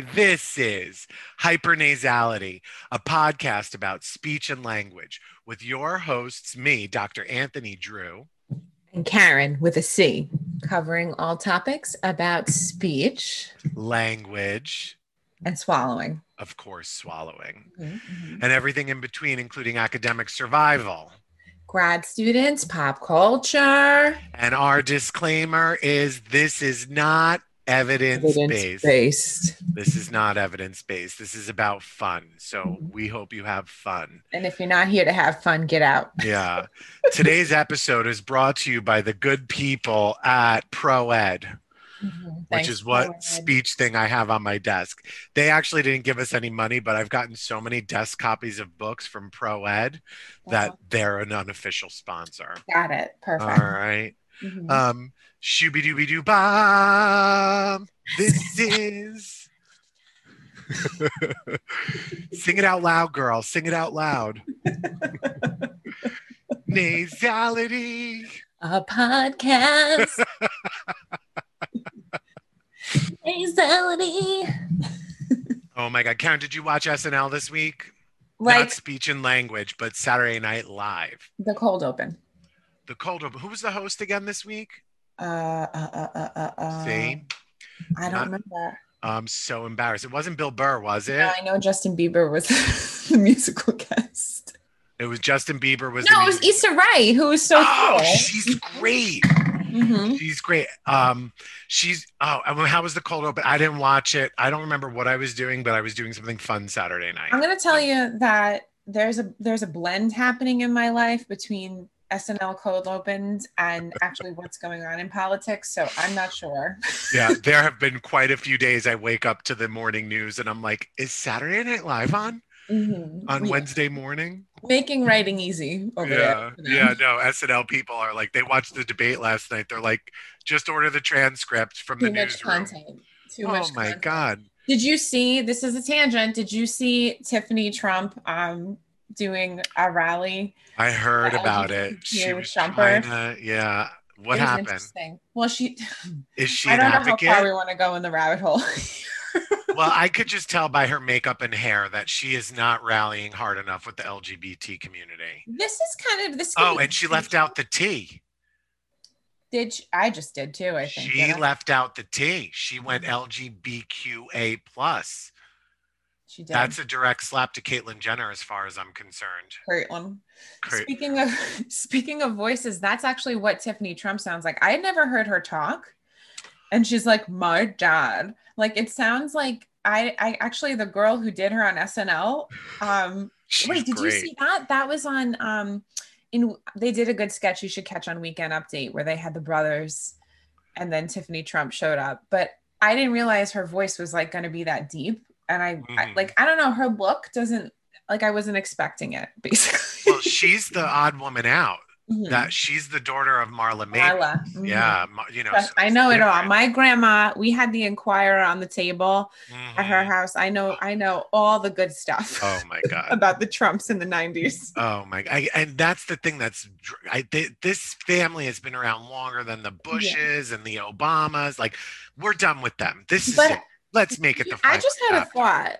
This is Hypernasality, a podcast about speech and language with your hosts, me, Dr. Anthony Drew. And Karen with a C, covering all topics about speech Language, and swallowing. of course, swallowing, Mhm. and everything in between, including academic survival. Grad students, pop culture, And our disclaimer is this is not evidence based. based. This is not evidence based. This is about fun. So Mhm. we hope you have fun. And if you're not here to have fun, get out. Yeah. Today's episode is brought to you by the good people at ProEd, which Thanks, is what speech thing I have on my desk. They actually didn't give us any money, but I've gotten so many desk copies of books from ProEd that Wow. they're an unofficial sponsor. Got it. All Perfect. right. Mhm. Um, shooby dooby doo ba. This is. Sing it out loud, girl. Sing it out loud. Nasality. A podcast. Nasality. Oh my God. Karen, did you watch SNL this week? Not speech and language, but Saturday Night Live. the cold open. The cold open. Who was the host again this week? Uh, uh, uh, uh, uh, uh, See? I don't Not- remember. I'm so embarrassed. It wasn't Bill Burr, was it? No, I know Justin Bieber was the musical guest. It was Justin Bieber was No, it was Issa Rae, who was so Oh, cool. she's great. Mhm. She's great. Um, she's oh, I mean, how was the cold open? I didn't watch it. I don't remember what I was doing, but I was doing something fun Saturday night. I'm gonna tell you that there's a there's a blend happening in my life between SNL cold opens and actually what's going on in politics. So I'm not sure. yeah, there have been quite a few days I wake up to the morning news and I'm like, is Saturday Night Live on Mhm. on Yeah. Wednesday morning? Making writing easy over Yeah, there. yeah, no. SNL people are like, they watched the debate last night. They're like, just order the transcript from the Too much newsroom. content. Too Oh much my content. god. Did you see this is a tangent? Did you see Tiffany Trump um doing a rally? I heard about it. She was Trumper. trying to, yeah. What It happened? Well, she Is she I don't know advocate? how far we want to go in the rabbit hole. well, I could just tell by her makeup and hair that she is not rallying hard enough with the LGBT community. this is kind of this. Oh, and she left out the T. Did she, I just did too? I think She left out the T. She went LGBTQA plus. She did. That's a direct slap to Caitlyn Jenner, as far as I'm concerned. Caitlyn. Cra- Speaking of speaking of voices, that's actually what Tiffany Trump sounds like. I had never heard her talk, and she's like, "My dad." Like it sounds like I I actually the girl who did her on SNL. Um, She's wait, did great. you see that? That was on um, in they did a good sketch you should catch on Weekend Update where they had the brothers, and then Tiffany Trump showed up. But I didn't realize her voice was like going to be that deep, and I, I Mhm. like I don't know her look doesn't like I wasn't expecting it basically. Well, she's the odd woman out. Mhm. That she's the daughter of Marla Maples. Marla. Mhm. Yeah, you know. So I know it all. My grandma, we had the Inquirer on the table at her Mhm. house. I know, I know all the good stuff Oh my god. about the Trumps in the '90s. Oh my! I, and that's the thing that's I, thi- this family has been around longer than the Bushes and the Obamas. Like we're done with them. This is it. Let's make it the. I just had a thought.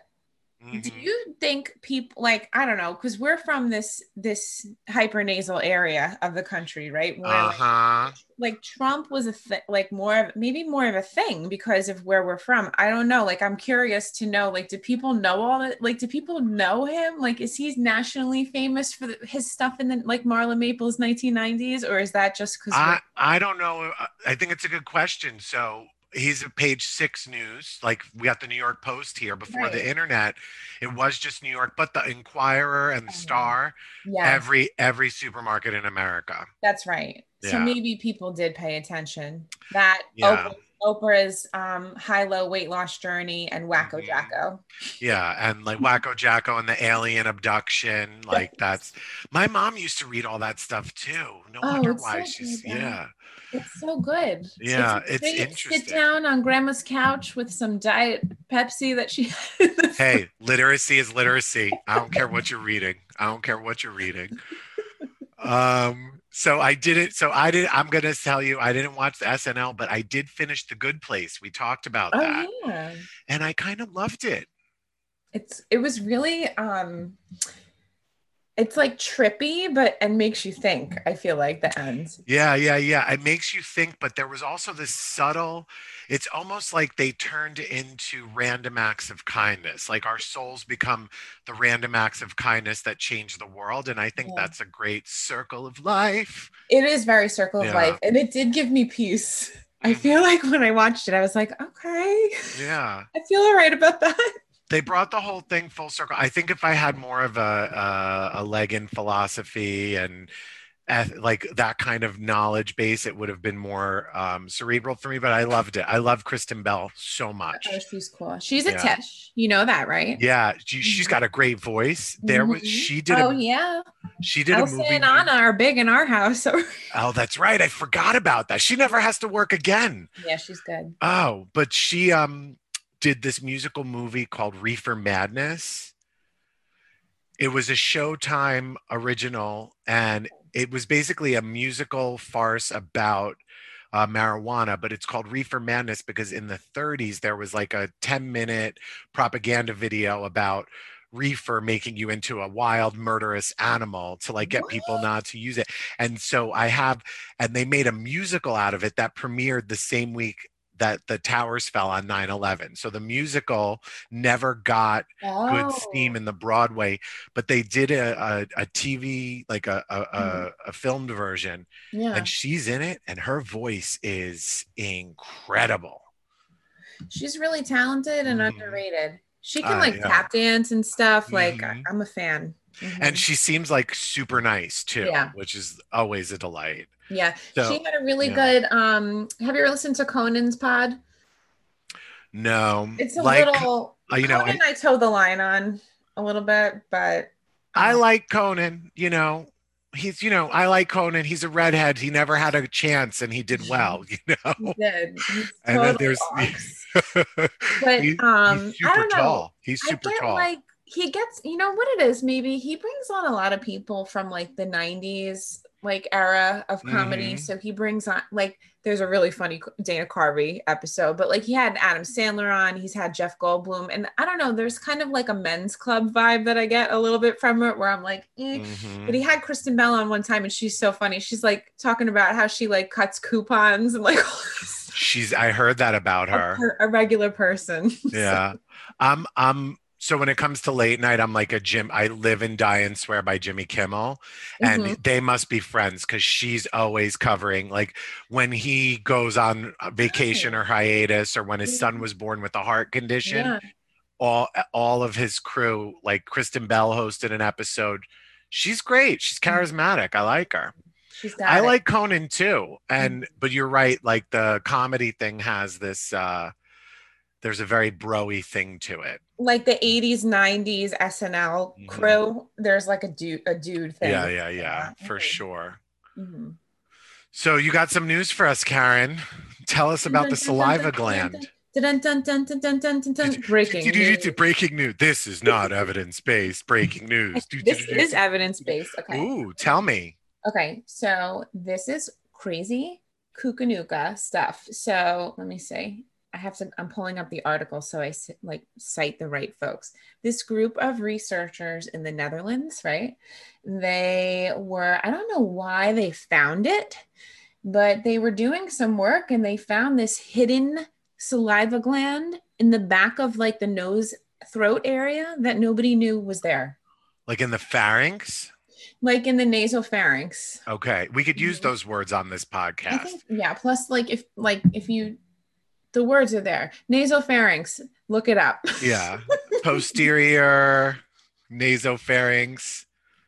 Do Mhm. you think people like I don't know because we're from this this hypernasal area of the country, right? Where like, Uh-huh. like Trump was a th- like more of maybe more of a thing because of where we're from. I don't know. Like I'm curious to know. Like, do people know all that? Like, do people know him? Like, is he nationally famous for the, his stuff in the like Marla Maples 1990s, or is that just because? I I don't know. Uh, I think it's a good question. So he's a page six news. Like we got the New York Post here before Right. the internet. It was just New York, but the Inquirer and the Mhm. Star, yeah, every every supermarket in America. that's right. So maybe people did pay attention. That Yeah. Oprah, Oprah's um, high low weight loss journey and Wacko Mhm. Jacko. Yeah, and like Wacko Jacko and the alien abduction, like that's my mom used to read all that stuff too. No Oh, wonder why so she's good, yeah. It's so good. Yeah, it's sit- interesting. Sit down on grandma's couch with some diet Pepsi that she. Hey, literacy is literacy. I don't care what you're reading. I don't care what you're reading. Um, So I didn't. So I did. I'm gonna tell you, I didn't watch the SNL, but I did finish The Good Place. We talked about that, Oh yeah. and I kind of loved it. It's it was really um it's like trippy, but and makes you think. I feel like the end. Yeah, yeah, yeah. It makes you think, but there was also this subtle. It's almost like they turned into random acts of kindness. Like our souls become the random acts of kindness that change the world, and I think Yeah. that's a great circle of life. It is very circle of life, and it did give me peace. I Mhm. feel like when I watched it, I was like, okay, Yeah. I feel all right about that. They brought the whole thing full circle. I think if I had more of a a, a leg in philosophy and like that kind of knowledge base, it would have been more um, cerebral for me. But I loved it. I love Kristen Bell so much. Oh, she's cool. She's a Yeah. Tish. You know that, right? Yeah, she, she's got a great voice. There was Mhm. she did Oh a yeah. she did a Elsa movie. and Anna are big in our house. So Oh, that's right. I forgot about that. She never has to work again. yeah, she's good. Oh, but she um did this musical movie called Reefer Madness. It was a Showtime original, and it was basically a musical farce about uh, marijuana, but it's called Reefer Madness because in the 30s there was like a 10 minute propaganda video about reefer making you into a wild murderous animal to like get people not to use it and so i have and they made a musical out of it that premiered the same week that the towers fell on 9-11 so the musical never got Oh. good steam in the broadway but they did a, a, a tv like a, a, a, a filmed version yeah. and she's in it and her voice is incredible She's really talented and Mhm. underrated. She can Uh, like yeah. tap dance and stuff. Like Mhm. I'm a fan. Mhm. and she seems like super nice too Yeah. which is always a delight yeah, so she had a really yeah. good. Um, have you ever listened to Conan's pod? no It's a like little. uh, you know, Conan, I, toe the line on a little bit, but I um, like Conan, you know. He's, you know, I like Conan. He's a redhead. He never had a chance and he did well, you know. he did. He's And then there's but But um, he's I super don't know. tall. He's I super get tall. like he gets, you know what it is? Maybe he brings on a lot of people from like the '90s like era of comedy. Mhm. So he brings on like there's a really funny Dana Carvey episode, but like he had Adam Sandler on, he's had Jeff Goldblum, and I don't know. There's kind of like a men's club vibe that I get a little bit from it, where I'm like, eh. Mhm. But he had Kristen Bell on one time, and she's so funny. She's like talking about how she like cuts coupons and like She's I heard that about her. stuff. a regular person. Yeah. I'm I'm so when it comes to late night, I'm like a Jim. I live and die and swear by Jimmy Kimmel, and Mhm. they must be friends because she's always covering. Like when he goes on vacation or hiatus, or when his son was born with a heart condition, yeah. all all of his crew, like Kristen Bell, hosted an episode. She's great. She's charismatic. I like her. She's I it. like Conan too. And but you're right. Like the comedy thing has this. uh There's a very broy thing to it. like the 80s 90s snl Mhm. crew there's like a dude a dude thing Yeah, yeah, yeah, for sure. Mhm. So you got some news for us, Karen. Tell us about the saliva gland. Breaking news. Breaking news. This is not evidence based. Breaking news. this is evidence-based okay Ooh, tell me. okay so this is crazy kukanuka stuff so let me see i have to i'm pulling up the article so I like cite the right folks this group of researchers in the netherlands right they were i don't know why they found it but they were doing some work and they found this hidden saliva gland in the back of like the nose throat area that nobody knew was there Like in the pharynx? like in the nasopharynx Okay. We could use Mhm. those words on this I podcast. think, yeah. Plus, like if like if you, the words are there. Nasopharynx. Look it up. Yeah. Posterior nasopharynx.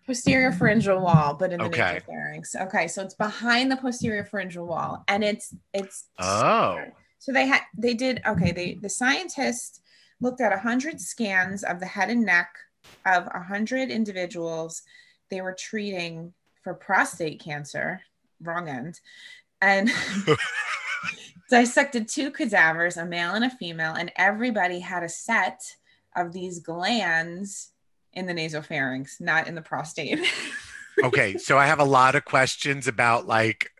posterior pharyngeal wall, but in the Okay. nasopharynx. Okay, so it's behind the posterior pharyngeal wall, and it's it's. Oh. So they had they did okay. They the scientists looked at a hundred scans of the head and neck of a hundred individuals they were treating for prostate cancer. Wrong end, and. dissected two cadavers, a male and a female, and everybody had a set of these glands in the nasopharynx, not in the prostate. okay, so I have a lot of questions about like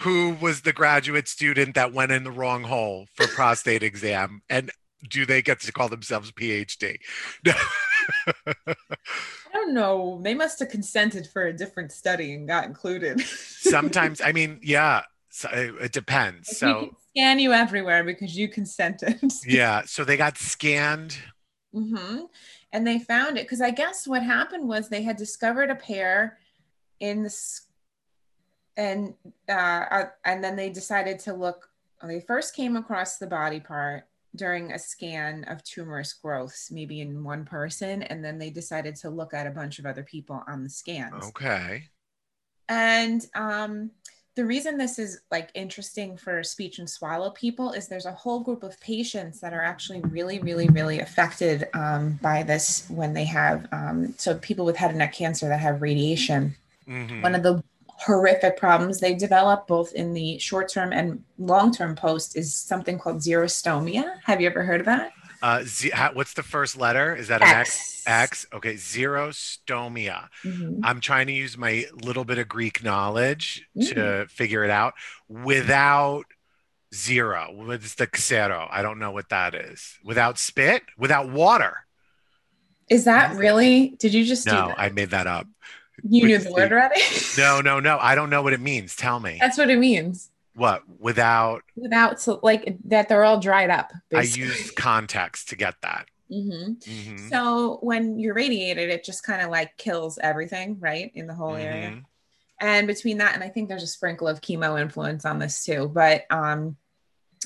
who was the graduate student that went in the wrong hole for prostate exam and do they get to call themselves PhD? I don't know. They must have consented for a different study and got included. Sometimes, I mean, yeah, so it, depends. Like, so we can scan you everywhere because you consented. yeah, so they got scanned. hmm And they found it because I guess what happened was they had discovered a pair in this, and uh, uh, and then they decided to look. They first came across the body part during a scan of tumorous growths, maybe in one person, and then they decided to look at a bunch of other people on the scans. Okay. And um, the reason this is like interesting for speech and swallow people is there's a whole group of patients that are actually really, really, really affected um, by this when they have um, so people with head and neck cancer that have radiation. Mhm. One of the horrific problems they develop both in the short term and long term post is something called xerostomia. Have you ever heard of that? Uh, Z- how, what's the first letter? Is that an X? X. Okay, xerostomia. Mhm. I'm trying to use my little bit of Greek knowledge Mm. to figure it out without zero. What's the xero? I don't know what that is. Without spit? Without water? Is that really? Did you just do No? I made that up. you knew the word already? No, no, no. I don't know what it means. Tell me. That's what it means. What? Without, Without so like that, they're all dried up. I use context to get that. Mhm. Mhm, So when you're radiated, it just kind of like kills everything, right, in the whole area. mhm. And between that, and I think there's a sprinkle of chemo influence on this too. But um,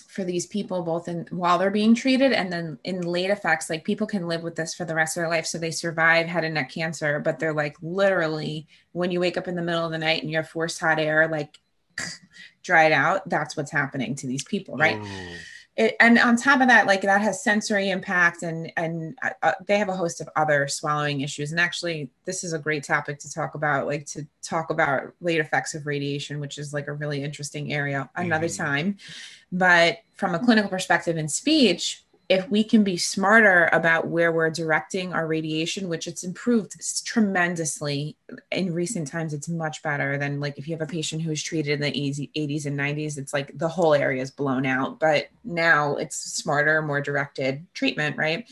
for these people, both in while they're being treated and then in late effects, like people can live with this for the rest of their life. So they survive head and neck cancer, but they're like literally when you wake up in the middle of the night and you have forced hot air, like dried out. That's what's happening to these people, right? Ooh. it, and on top of that like that has sensory impact and and uh, uh, they have a host of other swallowing issues and actually this is a great topic to talk about like to talk about late effects of radiation which is like a really interesting area another Mhm. time but from a clinical perspective in speech if we can be smarter about where we're directing our radiation which it's improved tremendously in recent times it's much better than like if you have a patient who's treated in the 80s 80s and 90s it's like the whole area is blown out. But now it's smarter more directed treatment right?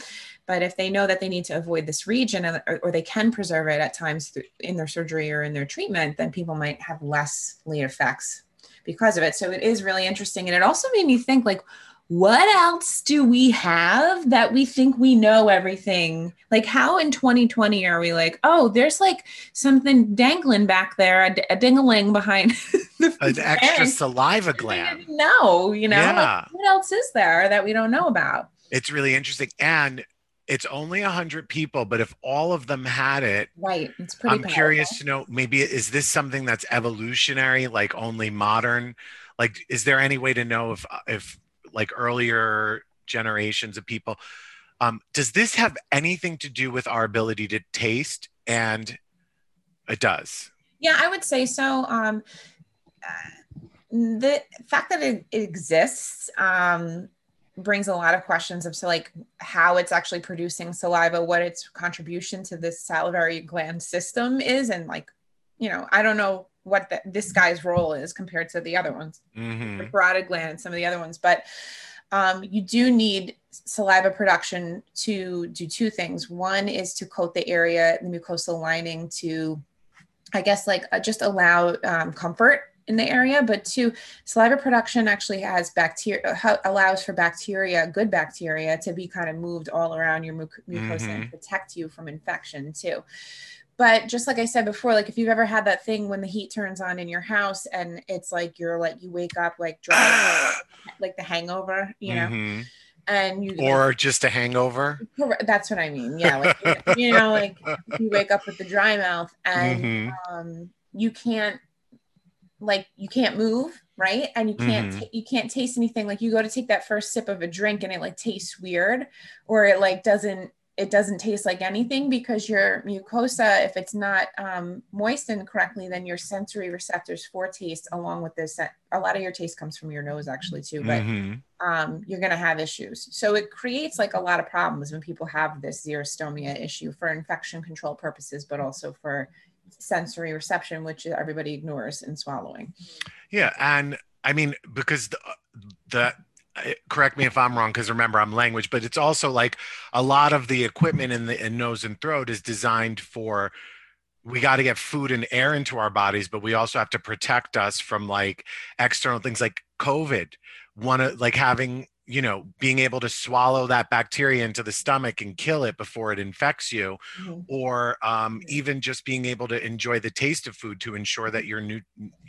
But if they know that they need to avoid this region or, or they can preserve it at times in their surgery or in their treatment then people might have less late effects because of it. So it is really interesting. And it also made me think like what else do we have that we think we know everything? Like, how in 2020 are we like, oh, there's like something dangling back there, a, ding-a-ling behind the An extra saliva we gland. know, you know? Like, what else is there that we don't know about? It's really interesting. And it's only 100 people, but if all of them had it, Right. It's pretty I'm curious to know maybe is this something that's evolutionary, like only modern? Like, is there any way to know if, if like earlier generations of people, um, does this have anything to do with our ability to taste? And it does. Yeah, I would say so. Um, the fact that it, it exists um, brings a lot of questions of so like how it's actually producing saliva, what its contribution to this salivary gland system is, and like you know, I don't know what the, this guy's role is compared to the other ones, hmm the parotid gland and some of the other ones, but um, you do need saliva production to do two things. One is to coat the area, the mucosal lining, to, I guess, like uh, just allow um, comfort in the area. But two, saliva production actually has bacteria, uh, allows for bacteria, good bacteria, to be kind of moved all around your muc- mucosa and protect you from infection too. But just like I said before, like if you've ever had that thing when the heat turns on in your house and it's like you're like you wake up like dry, like the hangover, you know, Mhm. and you Or just a hangover. That's what I mean. Yeah, like you know, like you wake up with the dry mouth and Mhm. um, you can't, like, you can't move, right? And you can't, Mhm. ta- you can't taste anything. Like, you go to take that first sip of a drink and it like tastes weird, or it like doesn't, it doesn't taste like anything because your mucosa, if it's not um, moistened correctly, then your sensory receptors for taste, along with this, a lot of your taste comes from your nose actually too, but Mhm. um, you're going to have issues. So it creates like a lot of problems when people have this xerostomia issue for infection control purposes, but also for sensory reception, which everybody ignores in swallowing. Yeah, and I mean because the, the correct me if I'm wrong because remember I'm language, but it's also like a lot of the equipment in the in nose and throat is designed for we got to get food and air into our bodies, but we also have to protect us from like external things like COVID. One of like having you know being able to swallow that bacteria into the stomach and kill it before it infects you mm-hmm. or um, even just being able to enjoy the taste of food to ensure that you're nu-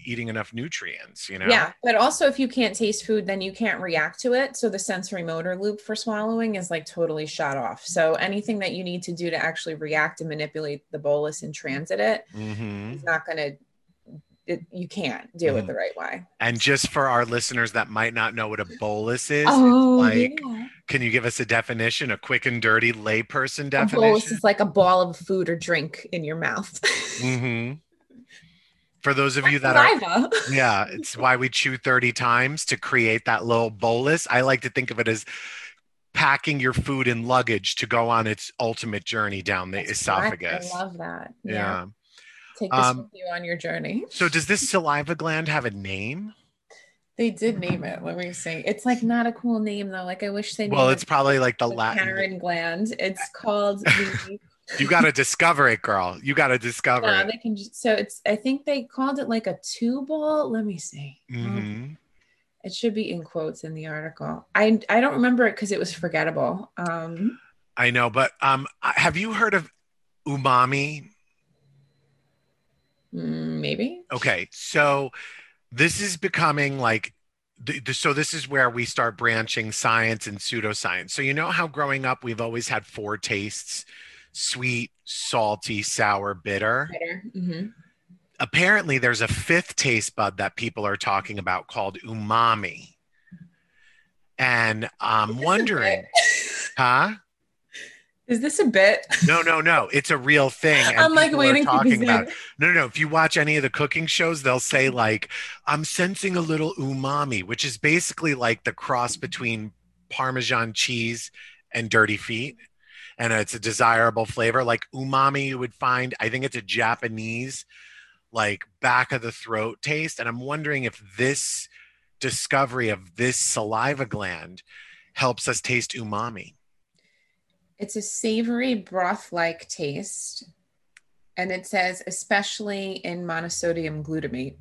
eating enough nutrients you know yeah but also if you can't taste food then you can't react to it so the sensory motor loop for swallowing is like totally shut off so anything that you need to do to actually react and manipulate the bolus and transit it mm-hmm. is not going to it, you can't do mm-hmm. it the right way. And just for our listeners that might not know what a bolus is, oh, like, yeah. can you give us a definition, a quick and dirty layperson definition? A bolus is like a ball of food or drink in your mouth. mm-hmm. For those of you that are, yeah, it's why we chew 30 times to create that little bolus. I like to think of it as packing your food in luggage to go on its ultimate journey down the That's esophagus. Correct. I love that. yeah. yeah. Take this um, with you on your journey. So, does this saliva gland have a name? They did name it. Let me see. It's like not a cool name though. Like I wish they. Well, it's it probably like the, Latin. Karen gland. It's called the. you got to discover it, girl. You got to discover no, it. They can just, so it's. I think they called it like a tubal. Let me see. Mm-hmm. it should be in quotes in the article. I I don't remember it because it was forgettable. Um, I know, but um, have you heard of umami? Mm, maybe. Okay. So this is becoming like the, the, so this is where we start branching science and pseudoscience. So you know how growing up we've always had four tastes: sweet, salty, sour, bitter. bitter. Mm-hmm. Apparently, there's a fifth taste bud that people are talking about called umami. And I'm wondering, huh? Is this a bit? No, no, no. It's a real thing. I'm like waiting talking about. It. No, no, no. If you watch any of the cooking shows, they'll say like, "I'm sensing a little umami," which is basically like the cross between Parmesan cheese and dirty feet, and it's a desirable flavor. Like umami, you would find. I think it's a Japanese, like back of the throat taste, and I'm wondering if this discovery of this saliva gland helps us taste umami. It's a savory broth like taste. And it says, especially in monosodium glutamate.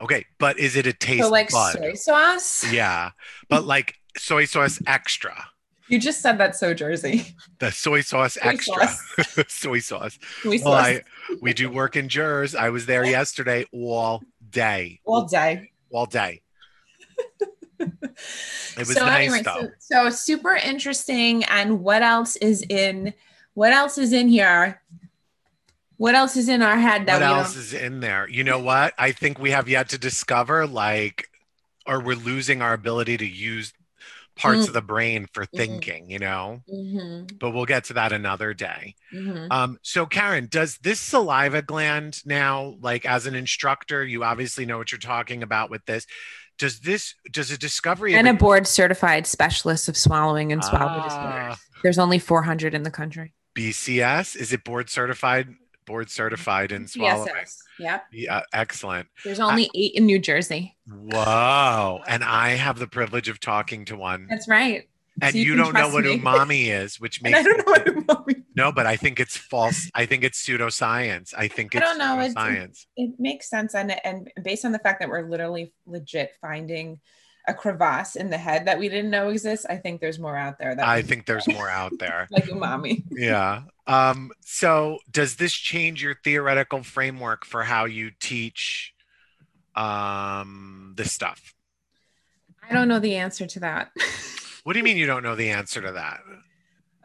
Okay, but is it a taste? So, like bud? soy sauce? Yeah, but like soy sauce extra. You just said that so Jersey. The soy sauce soy extra. Sauce. soy sauce. Soy well, I, we do work in Jers. I was there yesterday all day. All day. All day. It was so nice anyway, though. So, so super interesting. And what else is in? What else is in here? What else is in our head? That what else is in there? You know what? I think we have yet to discover, like, or we're losing our ability to use parts mm. of the brain for mm-hmm. thinking, mm-hmm. you know? Mm-hmm. But we'll get to that another day. Mm-hmm. Um, so, Karen, does this saliva gland now, like as an instructor, you obviously know what you're talking about with this does this does a discovery and a board certified specialist of swallowing and swallow ah. disorders there's only 400 in the country. Bcs is it board certified board certified in swallowing? yes, yeah yeah excellent. There's only I, eight in new jersey. Whoa and i have the privilege of talking to one that's right and so you, you don't know what me. umami is, which makes I don't know what umami. No, but I think it's false. I think it's pseudoscience. I think it's I don't know. Science. It, it makes sense, and and based on the fact that we're literally legit finding a crevasse in the head that we didn't know exists. I think there's more out there. That I think there's more out there. like umami. Yeah. Um, so does this change your theoretical framework for how you teach um, this stuff? I don't know the answer to that. What do you mean you don't know the answer to that?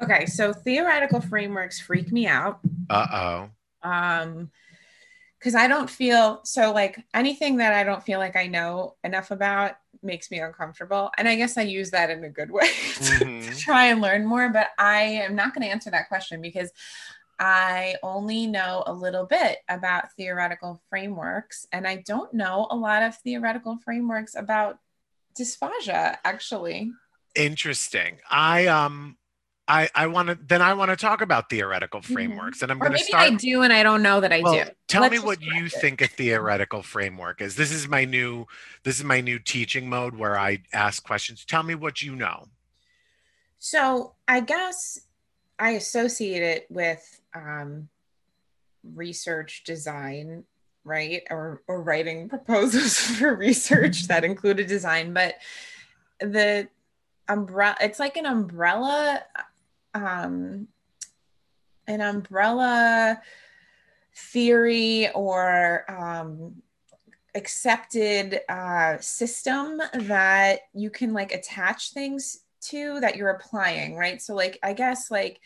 Okay, so theoretical frameworks freak me out. Uh oh. Um, because I don't feel so like anything that I don't feel like I know enough about makes me uncomfortable. And I guess I use that in a good way to, mm-hmm. to try and learn more. But I am not going to answer that question because I only know a little bit about theoretical frameworks, and I don't know a lot of theoretical frameworks about dysphagia, actually interesting. I um I, I want to then I want to talk about theoretical Mm-hmm. frameworks, and I'm going to maybe start. I do and I don't know that I well, do. tell Let's me what you it. think a theoretical framework is. This is my new this is my new teaching mode where I ask questions. Tell me what you know. So I guess I associate it with um, research design, right? Or or writing proposals for research that included design, but the umbrella it's like an umbrella um an umbrella theory or um accepted uh system that you can like attach things to that you're applying right? So like i guess like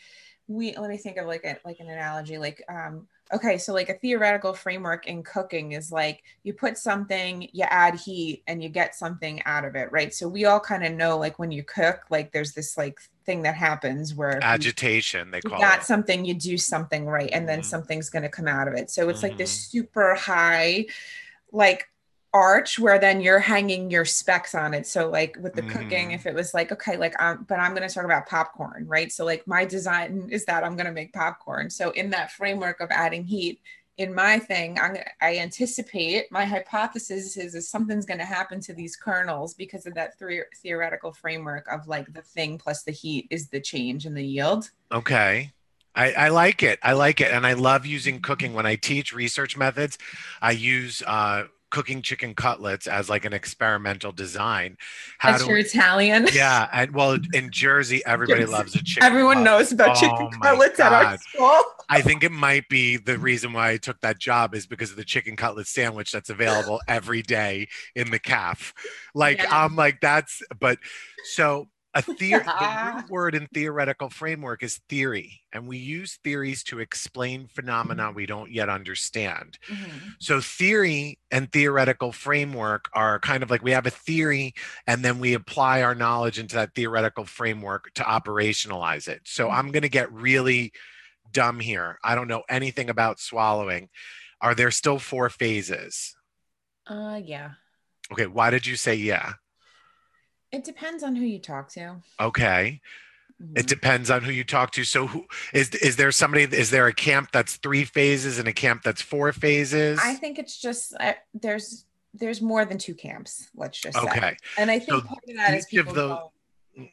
we let me think of like a like an analogy like um okay so like a theoretical framework in cooking is like you put something you add heat and you get something out of it right so we all kind of know like when you cook like there's this like thing that happens where you- Agitation, they call it. something you do something right and then Mhm. something's going to come out of it so it's like this Mhm. super high like arch where then you're hanging your specs on it so like with the cooking Mhm. if it was like okay like um but i'm going to talk about popcorn right so like my design is that i'm going to make popcorn so in that framework of adding heat in my thing i'm i anticipate my hypothesis is, is something's going to happen to these kernels because of that three theoretical framework of like the thing plus the heat is the change in the yield Okay. I, I like it. I like it. And I love using cooking. When I teach research methods, I use uh, cooking chicken cutlets as like an experimental design. How That's do your Italian. yeah, and well, in Jersey, everybody Jersey. loves a chicken. Everyone cutlet. knows about Oh chicken cutlets at our school. I think it might be the reason why I took that job is because of the chicken cutlet sandwich that's available every day in the calf. Like Yeah. I'm like that's but so a theory the root word in theoretical framework is theory and we use theories to explain phenomena we don't yet understand. So theory and theoretical framework are kind of like we have a theory and then we apply our knowledge into that theoretical framework to operationalize it. So Mhm. I'm going to get really dumb here. I don't know anything about swallowing. Are there still four phases? Uh, yeah. Okay, why did you say yeah? It depends on who you talk to. Okay. It Mhm. depends on who you talk to. So who is is there somebody is there a camp that's 3 phases and a camp that's 4 phases? I think it's just uh, there's there's more than two camps. Let's just say. Okay. And I think So part of that is people those- don't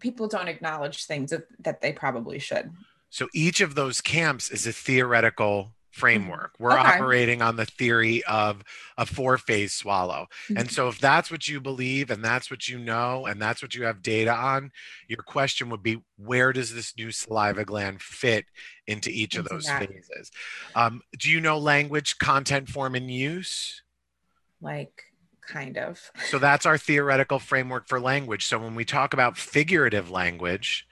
people don't acknowledge things that, that they probably should. So each of those camps is a theoretical framework. We're Mm-hmm. Okay. operating on the theory of a four phase swallow. Mm-hmm. And so if that's what you believe and that's what you know and that's what you have data on, your question would be where does this new saliva gland fit into each of those that. phases? Um, do you know language, content, form, and use? Like kind of. So that's our theoretical framework for language. So when we talk about figurative language,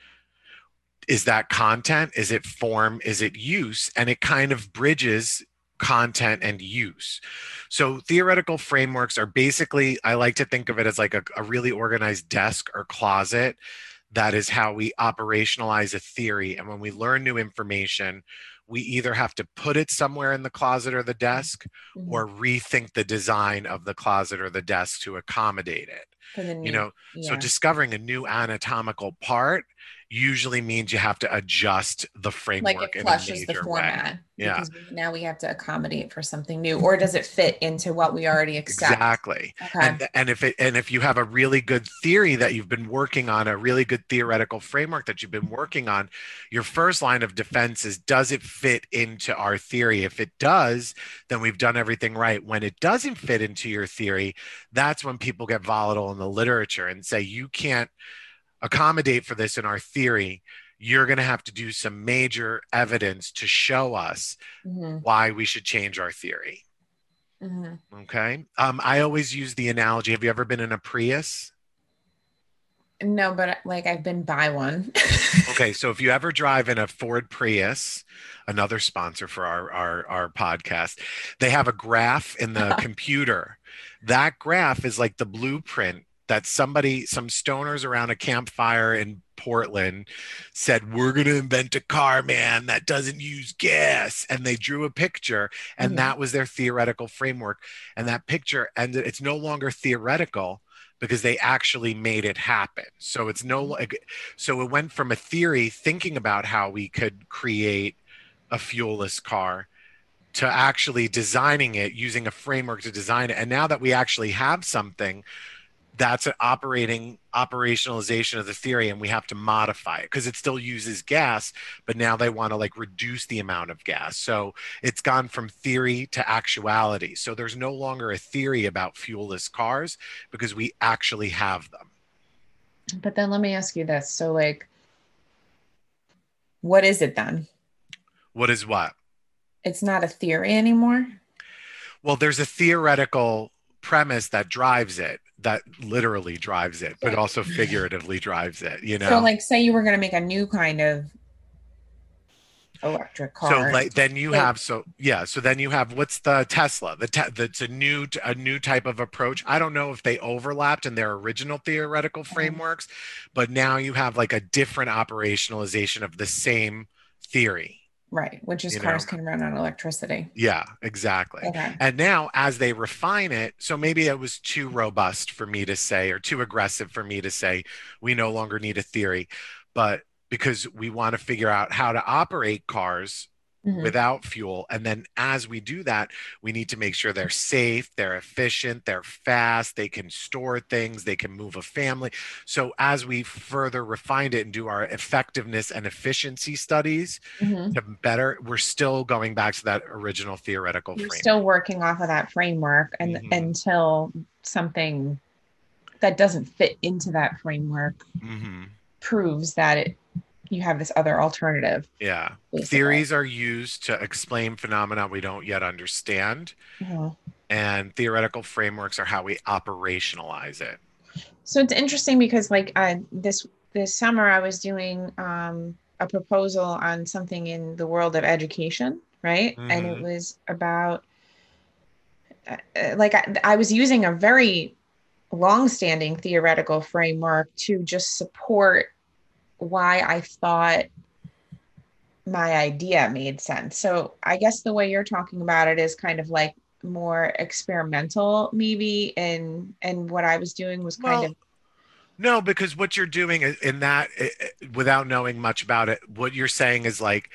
is that content? Is it form? Is it use? And it kind of bridges content and use. So theoretical frameworks are basically, I like to think of it as like a, a really organized desk or closet. That is how we operationalize a theory. And when we learn new information, we either have to put it somewhere in the closet or the desk Mhm. or rethink the design of the closet or the desk to accommodate it. For You new- know, so discovering a new anatomical part usually means you have to adjust the framework like it flushes the major way. format. Yeah. Because now we have to accommodate for something new, or does it fit into what we already accept? Exactly. Okay. And, and if it and if you have a really good theory that you've been working on, a really good theoretical framework that you've been working on, your first line of defense is does it fit into our theory? If it does, then we've done everything right. When it doesn't fit into your theory, that's when people get volatile in the literature and say you can't accommodate for this in our theory. You're going to have to do some major evidence to show us Mhm, why we should change our theory. mhm. Okay. Um, I always use the analogy. Have you ever been in a Prius? No, but like I've been by one. Okay. So if you ever drive in a Ford Prius, another sponsor for our, our, our podcast, they have a graph in the computer. That graph is like the blueprint that somebody, some stoners around a campfire in Portland said, We're going to invent a car, man, that doesn't use gas. And they drew a picture, and Mhm. that was their theoretical framework. And that picture ended, it's no longer theoretical. because they actually made it happen. So it's no like so it went from a theory thinking about how we could create a fuelless car to actually designing it using a framework to design it. And now that we actually have something that's an operating operationalization of the theory and we have to modify it because it still uses gas but now they want to like reduce the amount of gas. So it's gone from theory to actuality. So there's no longer a theory about fuelless cars because we actually have them. But then let me ask you this. So like what is it then? What is what? It's not a theory anymore? Well there's a theoretical premise that drives it that literally drives it but also figuratively drives it you know? so like say you were going to make a new kind of electric car. so like then you have so yeah so then you have what's the tesla? The te- that's a new a new type of approach. I don't know if they overlapped in their original theoretical Mm-hmm. frameworks but now you have like a different operationalization of the same theory right which is You cars know. can run on electricity yeah exactly okay And now, as they refine it, so maybe it was too robust for me to say, or too aggressive for me to say, we no longer need a theory. But because we want to figure out how to operate cars Mhm. without fuel. And then as we do that, we need to make sure they're safe, they're efficient, they're fast, they can store things, they can move a family. So as we further refine it and do our effectiveness and efficiency studies Mhm. to better, we're still going back to that original theoretical you're framework. still working off of that framework and Mhm. until something that doesn't fit into that framework hmm proves that it you have this other alternative Yeah. basically. Theories are used to explain phenomena we don't yet understand, Mhm. and theoretical frameworks are how we operationalize it. so it's interesting because like uh, this this summer i was doing um, a proposal on something in the world of education right and it Mhm. was about uh, uh, like I, I was using a very long-standing theoretical framework to just support why i thought my idea made sense. So i guess the way you're talking about it is kind of like more experimental maybe and and what i was doing was kind Well, of No, because what you're doing in that, without knowing much about it, what you're saying is like,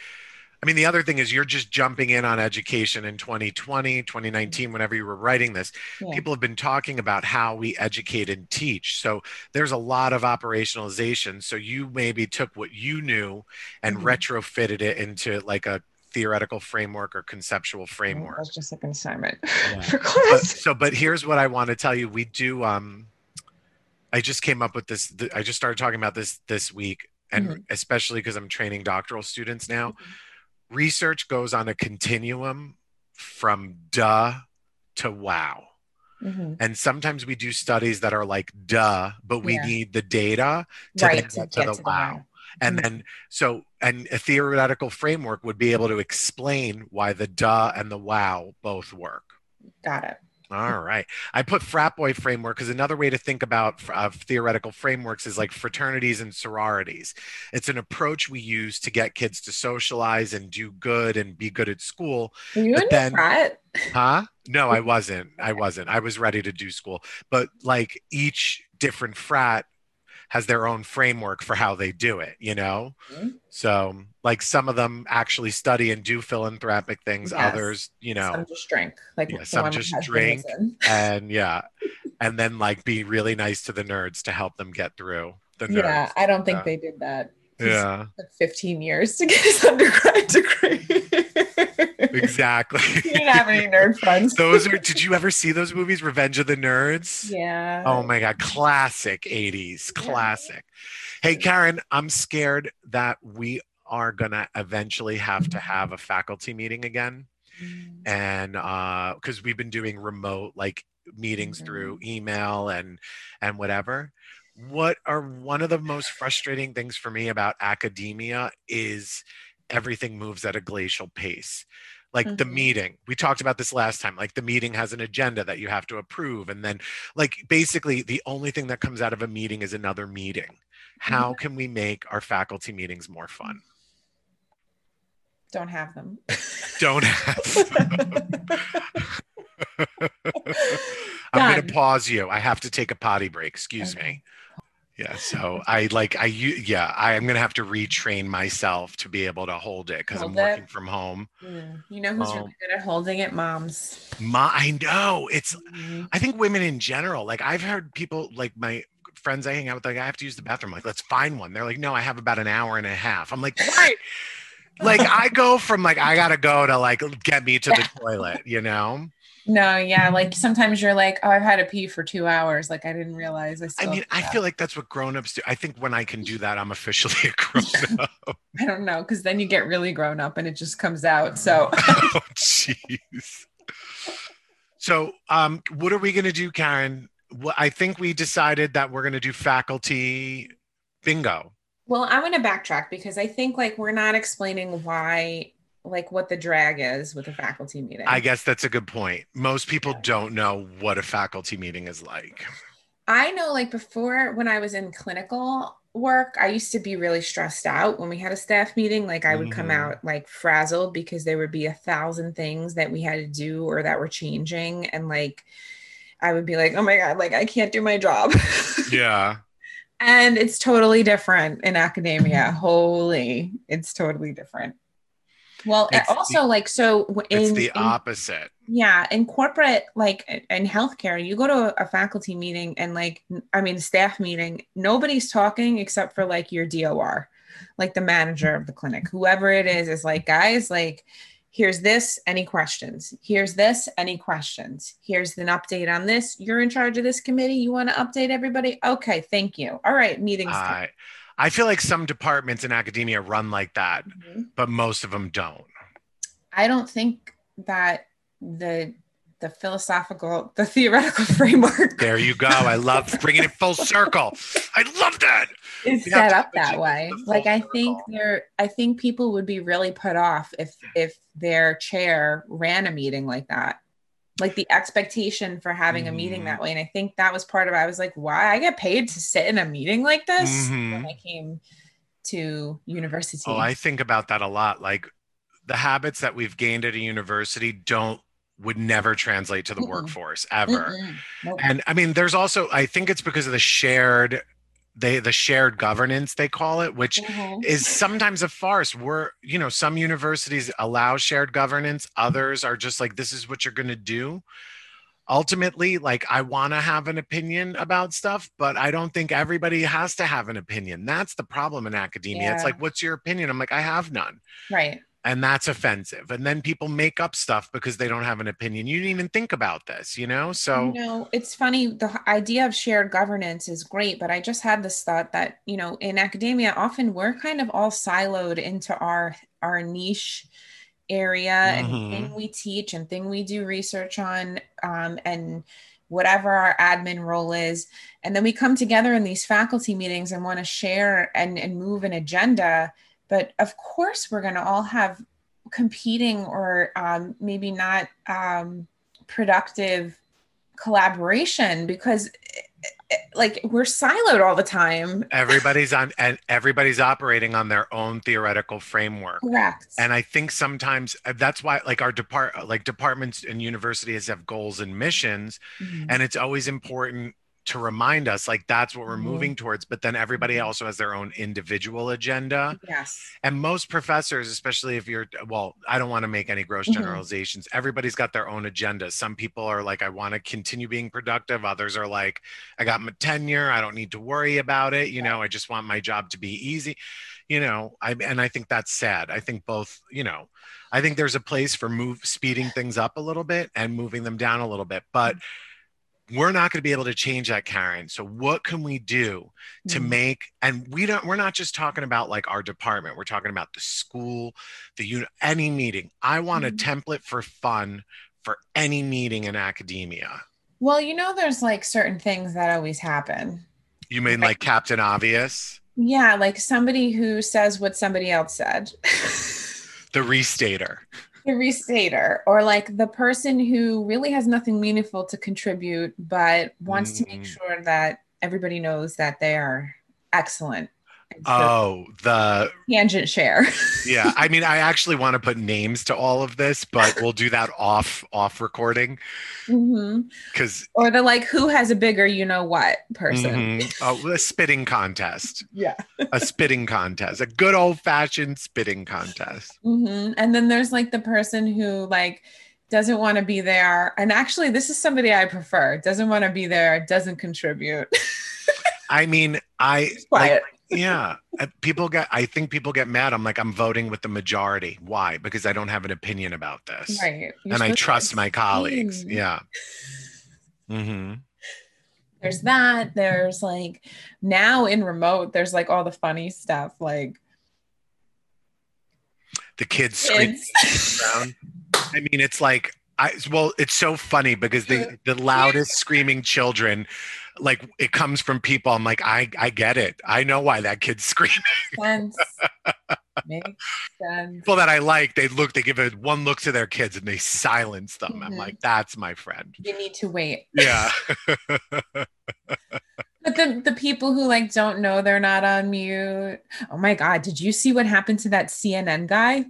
I mean, the other thing is you're just jumping in on education in 2020, 2019, whenever you were writing this. Yeah. People have been talking about how we educate and teach. So there's a lot of operationalization. So you maybe took what you knew and Mhm. retrofitted it into like a theoretical framework or conceptual framework. was just like an assignment Yeah. for But, class. so, but here's what I want to tell you. We do, um, I just came up with this. th- I just started talking about this this week, and Mhm. especially because I'm training doctoral students now. Mhm. Research goes on a continuum from duh to wow. Mhm. And sometimes we do studies that are like duh, but we Yeah. need the data to Right to get to the to the wow. wow. And Mhm. then, so, and a theoretical framework would be able to explain why the duh and the wow both work. Got it. All right. I put frat boy framework because another way to think about uh, theoretical frameworks is like fraternities and sororities. It's an approach we use to get kids to socialize and do good and be good at school. Were you But in then- frat? Huh? No, I wasn't. I wasn't. I was ready to do school. But like each different frat has their own framework for how they do it, you know? Mhm. So, like some of them actually study and do philanthropic things, Yes. others, you know, Some just drink. Like Yeah, some just drink. and yeah and then like be really nice to the nerds to help them get through the nerds Yeah, I don't think Yeah. they did that. Yeah 15 years to get his undergrad degree. Exactly. He didn't have any nerd friends. those are did you ever see those movies revenge of the nerds? Yeah. oh my god classic 80s classic. Hey karen i'm scared that we are gonna eventually have to have a faculty meeting again. Mm. and uh because we've been doing remote like meetings through email and and whatever. What are one of the most frustrating things for me about academia is everything moves at a glacial pace like the Mhm. meeting we talked about this last time like the meeting has an agenda that you have to approve and then like basically the only thing that comes out of a meeting is another meeting how can we make our faculty meetings more fun Don't have them. don't have I'm going to pause you. I have to take a potty break. Excuse Okay. me. Yeah. So I like, i yeah, I am to have to retrain myself to be able to hold it because I'm it. working from home. You know who's Um, really good at holding it? Moms. My, I know it's, Mhm. I think women in general, like I've heard people like my friends I hang out with, like I have to use the bathroom. Like, let's find one. They're like, no, I have about an hour and a half. I'm like, what? Like I go from like I gotta go to like get me to the toilet, you know? No, yeah, like sometimes you're like, oh, I've had a pee for two hours. Like I didn't realize I. I mean, I feel like that's what grown-ups do. I think when I can do that, I'm officially a grown-up. I don't know because then you get really grown up and it just comes out. So oh jeez. So um what are we gonna do, Karen? Well, I think we decided that we're gonna do faculty bingo. Well, I'm going to backtrack because I think like we're not explaining why, like what the drag is with a faculty meeting. I guess that's a good point. Most people don't know what a faculty meeting is like. I know like before when I was in clinical work, I used to be really stressed out when we had a staff meeting. Like I would come Mhm. out like frazzled because there would be a thousand things that we had to do or that were changing. And like I would be like, oh my God, like I can't do my job. Yeah. And it's totally different in academia. Mm-hmm. Holy, it's totally different. Well, It's the- also like so in, It's the in- opposite. yeah, in corporate, like in healthcare, you go to a faculty meeting and like, I mean, staff meeting, nobody's talking except for like your DOR, like the manager of the clinic, whoever it is, is like, guys, like, here's this, any questions? Here's this, any questions? Here's an update on this. You're in charge of this committee. You want to update everybody? Okay, thank you. All right, meetings. I I feel like some departments in academia run like that, Mhm. but most of them don't. I don't think that the the philosophical, the theoretical framework There you go. I love bringing it full circle. I love that. We set up that way. Like I think there I think people would be really put off if if their chair ran a meeting like that. Like the expectation for having a meeting that way. And I think that was part of. I was like, why I get paid to sit in a meeting like this when Mhm. I came to university. Oh, I think about that a lot. Like the habits that we've gained at a university don't would never translate to the Mm-mm. workforce ever. Nope. And I mean, there's also I think it's because of the shared they the shared governance they call it, which Mhm. is sometimes a farce. We're, you know, some universities allow shared governance, others are just like, this is what you're going to do. Ultimately, like, I want to have an opinion about stuff, but I don't think everybody has to have an opinion. That's the problem in academia. It's like, what's your opinion? I'm like, I have none. Right. And that's offensive. And then people make up stuff because they don't have an opinion. You didn't even think about this, you know? So, You know, it's funny. The idea of shared governance is great, but I just had this thought that you know, in academia, often we're kind of all siloed into our our niche area and Mhm. thing we teach and thing we do research on, um, and whatever our admin role is, and then we come together in these faculty meetings and want to share and and move an agenda. But of course, we're going to all have competing or um, maybe not um, productive collaboration because eh, like we're siloed all the time everybody's on, and everybody's operating on their own theoretical framework. correct and i think sometimes uh, that's why like our depart like departments and universities have goals and missions Mhm. and it's always important to remind us like that's what we're Mhm. moving towards but then everybody Mhm. also has their own individual agenda. Yes. And most professors especially if you're well i don't want to make any gross Mhm. generalizations everybody's got their own agenda. Some people are like i want to continue being productive. Others are like i got my tenure i don't need to worry about it you know i just want my job to be easy. You know i and i think that's sad. I think both you know i think there's a place for move speeding things up a little bit and moving them down a little bit but we're not going to be able to change that karen. So what can we do to Mhm. make and we don't we're not just talking about like our department. We're talking about the school the unit any meeting. I want Mhm. a template for fun for any meeting in academia. Well you know there's like certain things that always happen. You mean Right. like captain obvious? Yeah like somebody who says what somebody else said. The restater the restater or like the person who really has nothing meaningful to contribute but wants to make Mm. sure that everybody knows that they are excellent Oh, the tangent share. yeah. I mean, I actually want to put names to all of this, but we'll do that off off recording because Or the like, who has a bigger, you know what person? oh, a spitting contest, Yeah. a spitting contest, a good old fashioned spitting contest. hmm And then there's like the person who like doesn't want to be there. And actually, this is somebody I prefer. Doesn't want to be there. Doesn't contribute. I mean, I like. Yeah. People get. I think people get mad. I'm like, I'm voting with the majority. Why? Because I don't have an opinion about this, right. You're and I trust my colleagues. Yeah. hmm There's that. There's like now in remote, there's like all the funny stuff like The kids kids. around. I mean, it's like I well, it's so funny because the the loudest screaming children, like it comes from people. I'm like, I I get it. I know why that kid's screaming. sense. Makes sense. People that I like, they look, they give it one look to their kids and they silence them. I'm Mhm. like, that's my friend. You need to wait. Yeah. But the, the people who like don't know they're not on mute. Oh my god, did you see what happened to that CNN guy?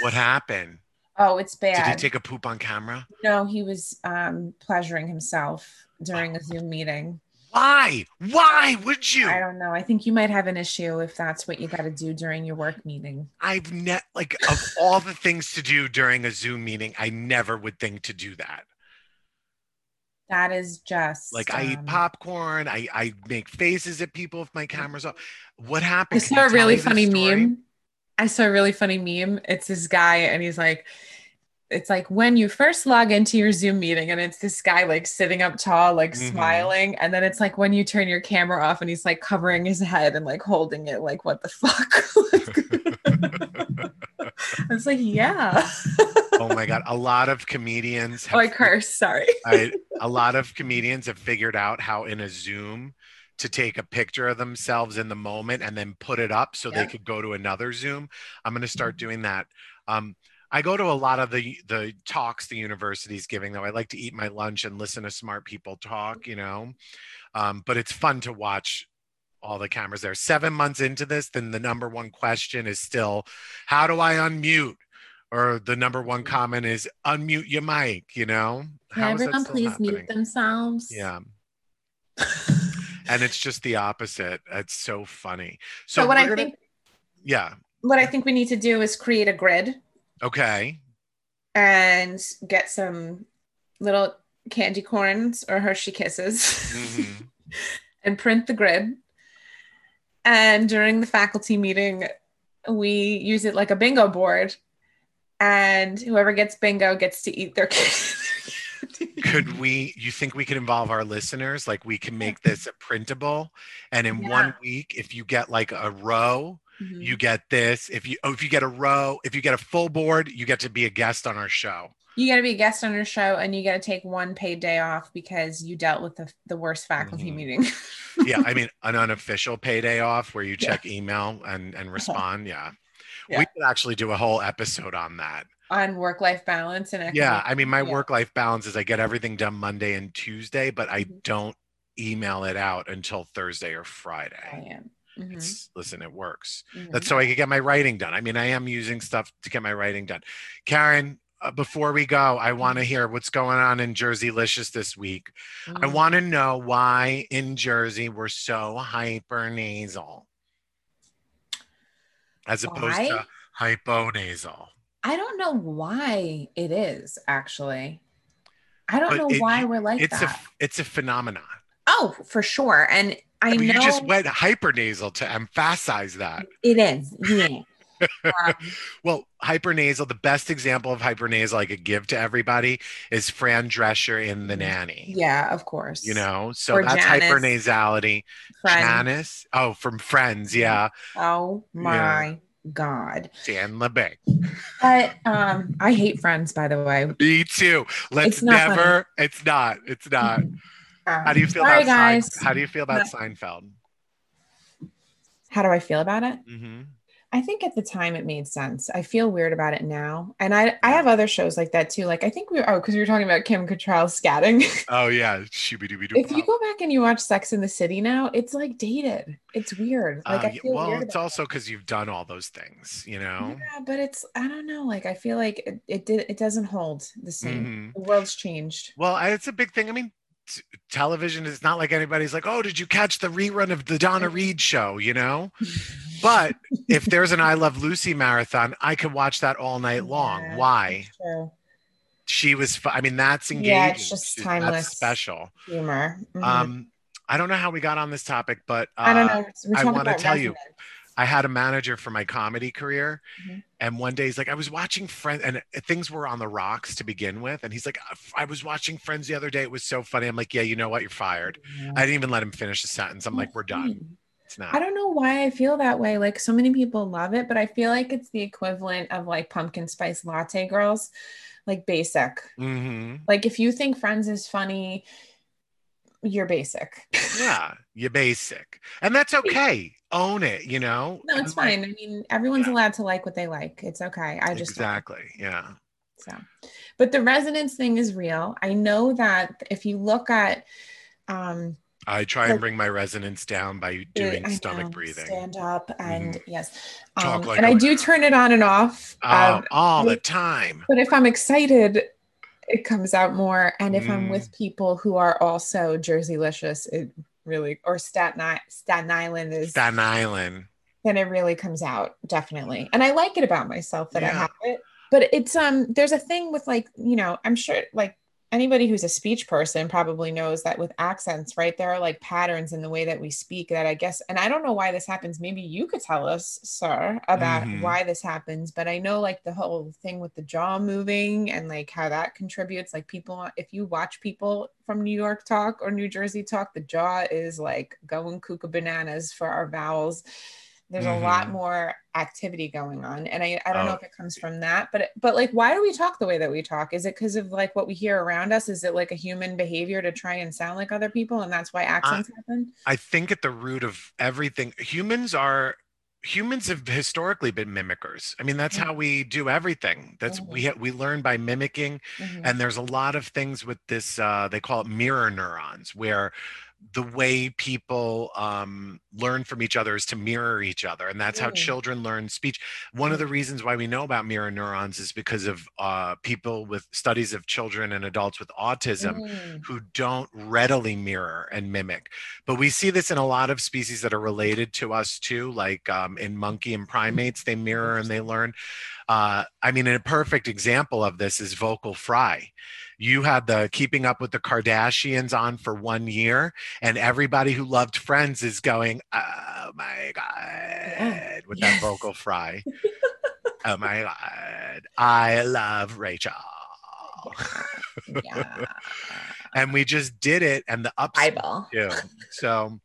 what happened? Oh, it's bad. Did he take a poop on camera? no, he was um pleasuring himself during a Zoom meeting. Why? Why would you? I don't know. I think you might have an issue if that's what you got to do during your work meeting. I've net like of all the things to do during a Zoom meeting, I never would think to do that. That is just Like I eat um, popcorn, I I make faces at people if my camera's off. What happened? I saw a really funny meme. I saw a really funny meme. It's this guy, and he's like, it's like when you first log into your Zoom meeting, and it's this guy like sitting up tall, like Mhm. smiling. And then it's like when you turn your camera off and he's like covering his head and like holding it, like, what the fuck? I was like, yeah. oh my god, a lot of comedians Oh, I curse. Sorry. I, a lot of comedians have figured out how in a Zoom to take a picture of themselves in the moment and then put it up so Yeah. they could go to another Zoom. I'm going to start doing that. Um, I go to a lot of the the talks the university's giving, though. I like to eat my lunch and listen to smart people talk, you know. Um, but it's fun to watch all the cameras there. Seven months into this, then the number one question is still, how do I unmute? Or the number one comment is unmute your mic, you know? Can How everyone please happening? mute themselves? Yeah. And it's just the opposite. It's so funny. So, So, what I gonna- think yeah. what I think we need to do is create a grid Okay. and get some little candy corns or Hershey kisses Mhm. and print the grid. And during the faculty meeting, we use it like a bingo board. And whoever gets bingo gets to eat their candy. Could we, you think we could involve our listeners? Like we can make this a printable and in Yeah. one week, if you get like a row, Mhm. you get this. If you, oh, if you get a row, if you get a full board, you get to be a guest on our show. You got to be a guest on our show and you got to take one paid day off because you dealt with the, the worst faculty Mhm. meeting. Yeah. I mean, an unofficial payday off where you Yeah. check email and, and respond. Yeah. Yeah. We could actually do a whole episode on that. on work life balance and equity. Yeah, I mean, my Yeah. work life balance is I get everything done Monday and Tuesday, but I Mhm. don't email it out until Thursday or Friday. I Friday. Am. Mhm, It's listen, it works. mhm. That's so I could get my writing done. I mean, I am using stuff to get my writing done. Karen, uh, before we go, I want to Mm-hmm. hear what's going on in Jerseylicious this week. I Mhm. want to know why in Jersey we're so hyper nasal as opposed Why? to hyponasal. I don't know why it is actually. I don't But know it- why we're like It's that. a it's a phenomenon. oh, for sure. And I, I mean, know you just went hypernasal to emphasize that. it is. Yeah. Um, Well, hypernasal, the best example of hypernasal I could give to everybody is Fran Drescher in The Nanny. yeah, of course. You know, so Or that's Janice. hypernasality. Friends. Janice, oh, from Friends, yeah. Oh my God. Dan LeBay. But um, I hate friends, by the way. Me too. Let's It's not funny. never, it's not, it's not. Um, How do you feel sorry, about guys? Sein- How do you feel about No. Seinfeld? How do I feel about it? hmm I I think at the time it made sense. I feel weird about it now. And I I have other shows like that too. Like I think we were oh, because we were talking about Kim Cattrall scatting. Oh yeah, shooby dooby if you go back and you watch Sex in the City now, it's like dated. It's weird. Like Uh, I feel well, weird it's also because you've done all those things, you know. Yeah, but it's I don't know. Like I feel like it, it did it doesn't hold the same. Mhm. The world's changed. Well, I, it's a big thing. I mean, t- television is not like anybody's like, oh, did you catch the rerun of the Donna Reed show? You know. But if there's an I Love Lucy marathon, I could watch that all night long. Yeah, Why? She was. I mean, that's engaging. Yeah, it's just timeless. That's special. Humor. Mhm. Um, I don't know how we got on this topic, but uh, I don't know. I wanna about tell you, resonance. I had a manager for my comedy career, Mhm. and one day he's like, I was watching Friends, and things were on the rocks to begin with, and he's like, I was watching Friends the other day. It was so funny. I'm like, Yeah, you know what? You're fired. I didn't even let him finish the sentence. I'm like, We're done. It's not. I don't know why I feel that way. Like so many people love it, but I feel like it's the equivalent of like pumpkin spice latte girls, like basic. hmm Like if you think Friends is funny, you're basic. Yeah, you're basic, and that's okay. Own it. You know. No, it's And, like, fine. I mean, everyone's Yeah. allowed to like what they like. It's okay. I just exactly. Yeah. So, but the resonance thing is real. I know that if you look at, um, I try Like- and bring my resonance down by doing I stomach know, breathing. Mm-hmm. stand up, and yes, Talk um, like and I do turn it on and off. Oh, um, all the time. but if I'm excited, it comes out more. And if I'm Mm. with people who are also Jerseylicious, it really or Staten, I- Staten Island is Staten Island. then it really comes out definitely. And I like it about myself that I have it. But it's um there's a thing with like, you know, I'm sure like anybody who's a speech person probably knows that with accents, right? There are like patterns in the way that we speak that I guess and I don't know why this happens. Maybe you could tell us, sir, about Mhm. why this happens, but I know like the whole thing with the jaw moving and like how that contributes like people if you watch people from New York talk or New Jersey talk, the jaw is like going cuckoo bananas for our vowels there's a lot Mhm. more activity going on and i, I don't know Oh. if it comes from that but but like why do we talk the way that we talk is it because of like what we hear around us is it like a human behavior to try and sound like other people and that's why accents happen I think at the root of everything, humans are humans have historically been mimickers. I mean, that's Mhm. how we do everything. That's we ha- we learn by mimicking, Mhm. and there's a lot of things with this. Uh, they call it mirror neurons, where the way people um, learn from each other is to mirror each other, and that's how Mm. children learn speech. One of Mm. the reasons why we know about mirror neurons is because of uh, people with studies of children and adults with autism Mm. who don't readily mirror and mimic. But we see this in a lot of species that are related to us too, like um, in monkey and primates, they mirror and they learn. Uh, I mean, a perfect example of this is vocal fry. You had the Keeping Up with the Kardashians on for one year, and everybody who loved Friends is going, "Oh my god!" with that vocal fry. oh my god, I love Rachel. yeah and we just did it and the ups eyeball too. So,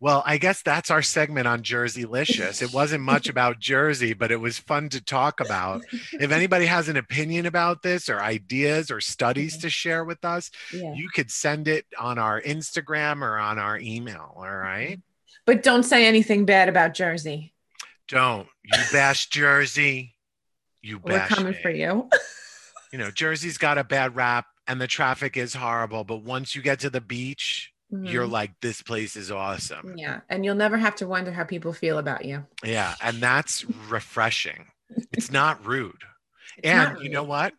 well, I guess that's our segment on Jerseylicious. It wasn't much about Jersey, but it was fun to talk about. If anybody has an opinion about this or ideas or studies to share with us, yeah you could send it on our Instagram or on our email. All right. Mm-hmm. but don't say anything bad about jersey Don't you bash Jersey. You bash. we're coming me. for you You know, Jersey's got a bad rap and the traffic is horrible, but once you get to the beach, you're Mhm. like, this place is awesome. yeah and you'll never have to wonder how people feel about you Yeah, and that's refreshing. It's not rude. It's and not you know what?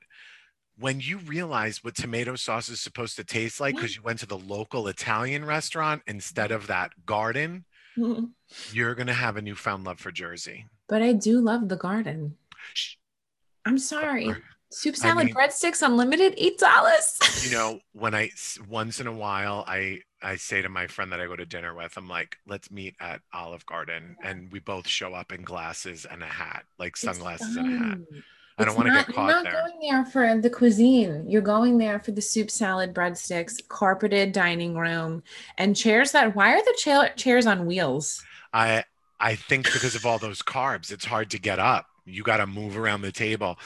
When you realize what tomato sauce is supposed to taste like because you went to the local Italian restaurant instead of that garden, you're going to have a newfound love for Jersey. But I do love the garden. Shh. I'm sorry. Soup I salad mean- breadsticks unlimited, eight dollars. You know, when I once in a while I I say to my friend that I go to dinner with, I'm like, let's meet at Olive Garden, and we both show up in glasses and a hat, like sunglasses and a hat. I don't want to get You're caught not there. going there for the cuisine. You're going there for the soup salad breadsticks, carpeted dining room, and chairs that. Why are the chair, chairs on wheels? I I think because of all those carbs, it's hard to get up. You got to move around the table.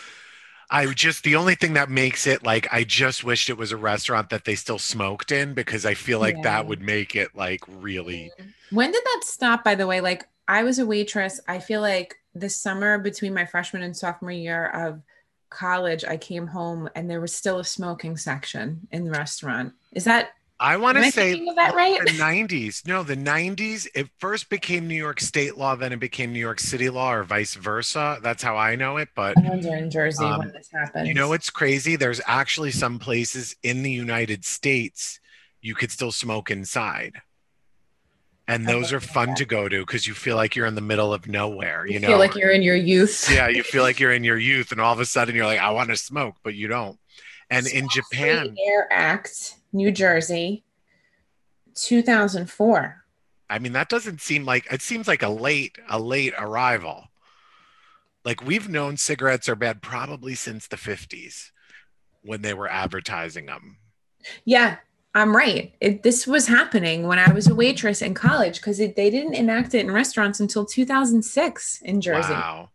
I just the only thing that makes it like I just wished it was a restaurant that they still smoked in because I feel like Yeah. that would make it like really When did that stop? By the way, like I was a waitress. I feel like the summer between my freshman and sophomore year of college, I came home and there was still a smoking section in the restaurant. Is that I want to say that right? the 90s. No, the 90s. It first became New York state law, then it became New York City law, or vice versa. That's how I know it. But I wonder in Jersey Um, when this happened. you know it's crazy? There's actually some places in the United States you could still smoke inside. And those are fun that. to go to because you feel like you're in the middle of nowhere. You, you know, feel like you're in your youth. yeah, you feel like you're in your youth, and all of a sudden you're like, I want to smoke, but you don't. And in Japan, Air Act, New Jersey, 2004. I mean, that doesn't seem like it seems like a late, a late arrival. Like we've known cigarettes are bad probably since the 50s when they were advertising them. Yeah, I'm right. It, this was happening when I was a waitress in college because they didn't enact it in restaurants until 2006 in Jersey. Wow.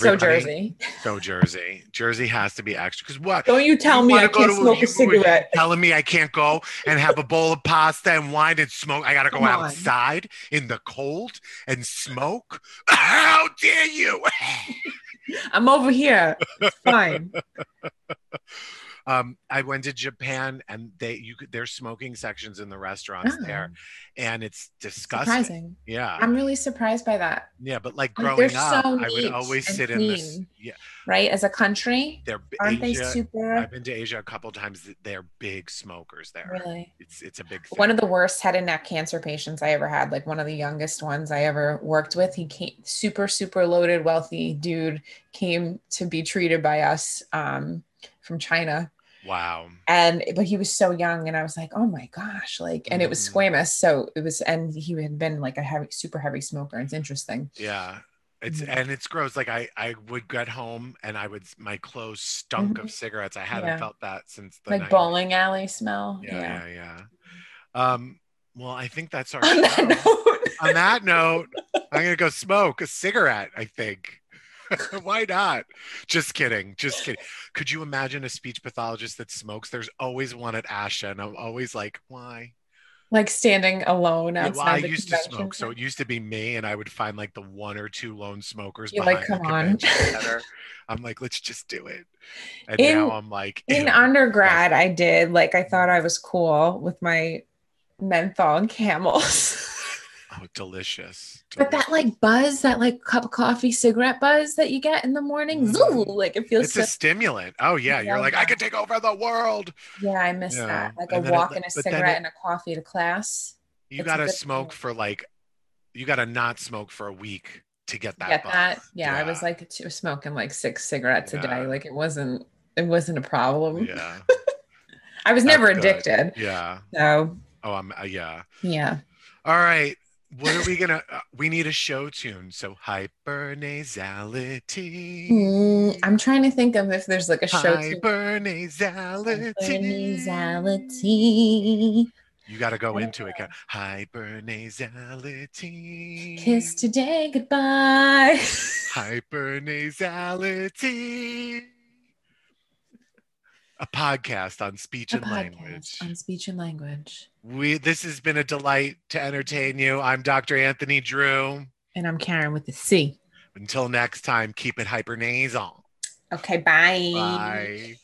So Jersey. So Jersey. Jersey has to be extra. Because what? Don't you tell You me I can't smoke you- a cigarette. Telling me I can't go and have a bowl of pasta and wine and smoke. I got to go Come on. outside in the cold and smoke. How dare you? I'm over here. It's fine. um, I went to Japan and they you could there's smoking sections in the restaurants Oh, there, and it's disgusting. surprising. Yeah, I'm really surprised by that, yeah, but like Like, growing they're up, so I would always sit in this. Yeah, right? As a country, they're aren't they super? I've been to Asia a couple times. They're big smokers there. Really? It's it's a big thing. One of the worst head and neck cancer patients I ever had, like one of the youngest ones I ever worked with. He came super, super loaded, wealthy dude came to be treated by us um, from China. wow. And but he was so young, and I was like, oh my gosh, like, and it was Mhm. squamous, so it was, and he had been like a heavy, super heavy smoker. It's interesting. Yeah. It's Mhm. and it's gross. Like I I would get home and I would my clothes stunk Mhm. of cigarettes. I hadn't Yeah. felt that since the Like 90s. bowling alley smell. Yeah, Yeah. yeah, yeah. Um, well, I think that's our On that note, On that note, I'm gonna go smoke a cigarette. I think. Why not? Just kidding. Just kidding. Could you imagine a speech pathologist that smokes? There's always one at ASHA, and I'm always like, why? like standing alone Yeah, well, I the used to smoke, so it used to be me, and I would find like the one or two lone smokers You're behind like, the "Come on." convention center. I'm like, let's just do it. And In- now I'm like, in undergrad i did like i thought i was cool with my menthol and camels oh, delicious. but that like buzz that like cup of coffee cigarette buzz that you get in the morning Mm. zoo, like it feels it's so a stimulant. Oh yeah, you're like, I could take over the world. yeah i miss Yeah. that like And a then it- walk and a cigarette it- and a coffee to class You It's gotta smoke feeling. for like, you gotta not smoke for a week to get that. get buzz. that yeah, i was like smoking like six cigarettes a day like it wasn't it wasn't a problem yeah, i was That's never good. addicted yeah. so Oh, I'm uh, yeah. yeah All right. What are we gonna? Uh, we need a show tune. So hypernasality. Mm, i'm trying to think of if there's like a show tune. Hypernasality. Nasality. You got to go into it. Hypernasality. Kiss today, goodbye. Hypernasality. A podcast on speech A and language. on speech and language. We this has been a delight to entertain you. I'm Dr. Anthony Drew. And I'm Karen with the C. Until next time, keep it hypernasal. Okay, bye. Bye.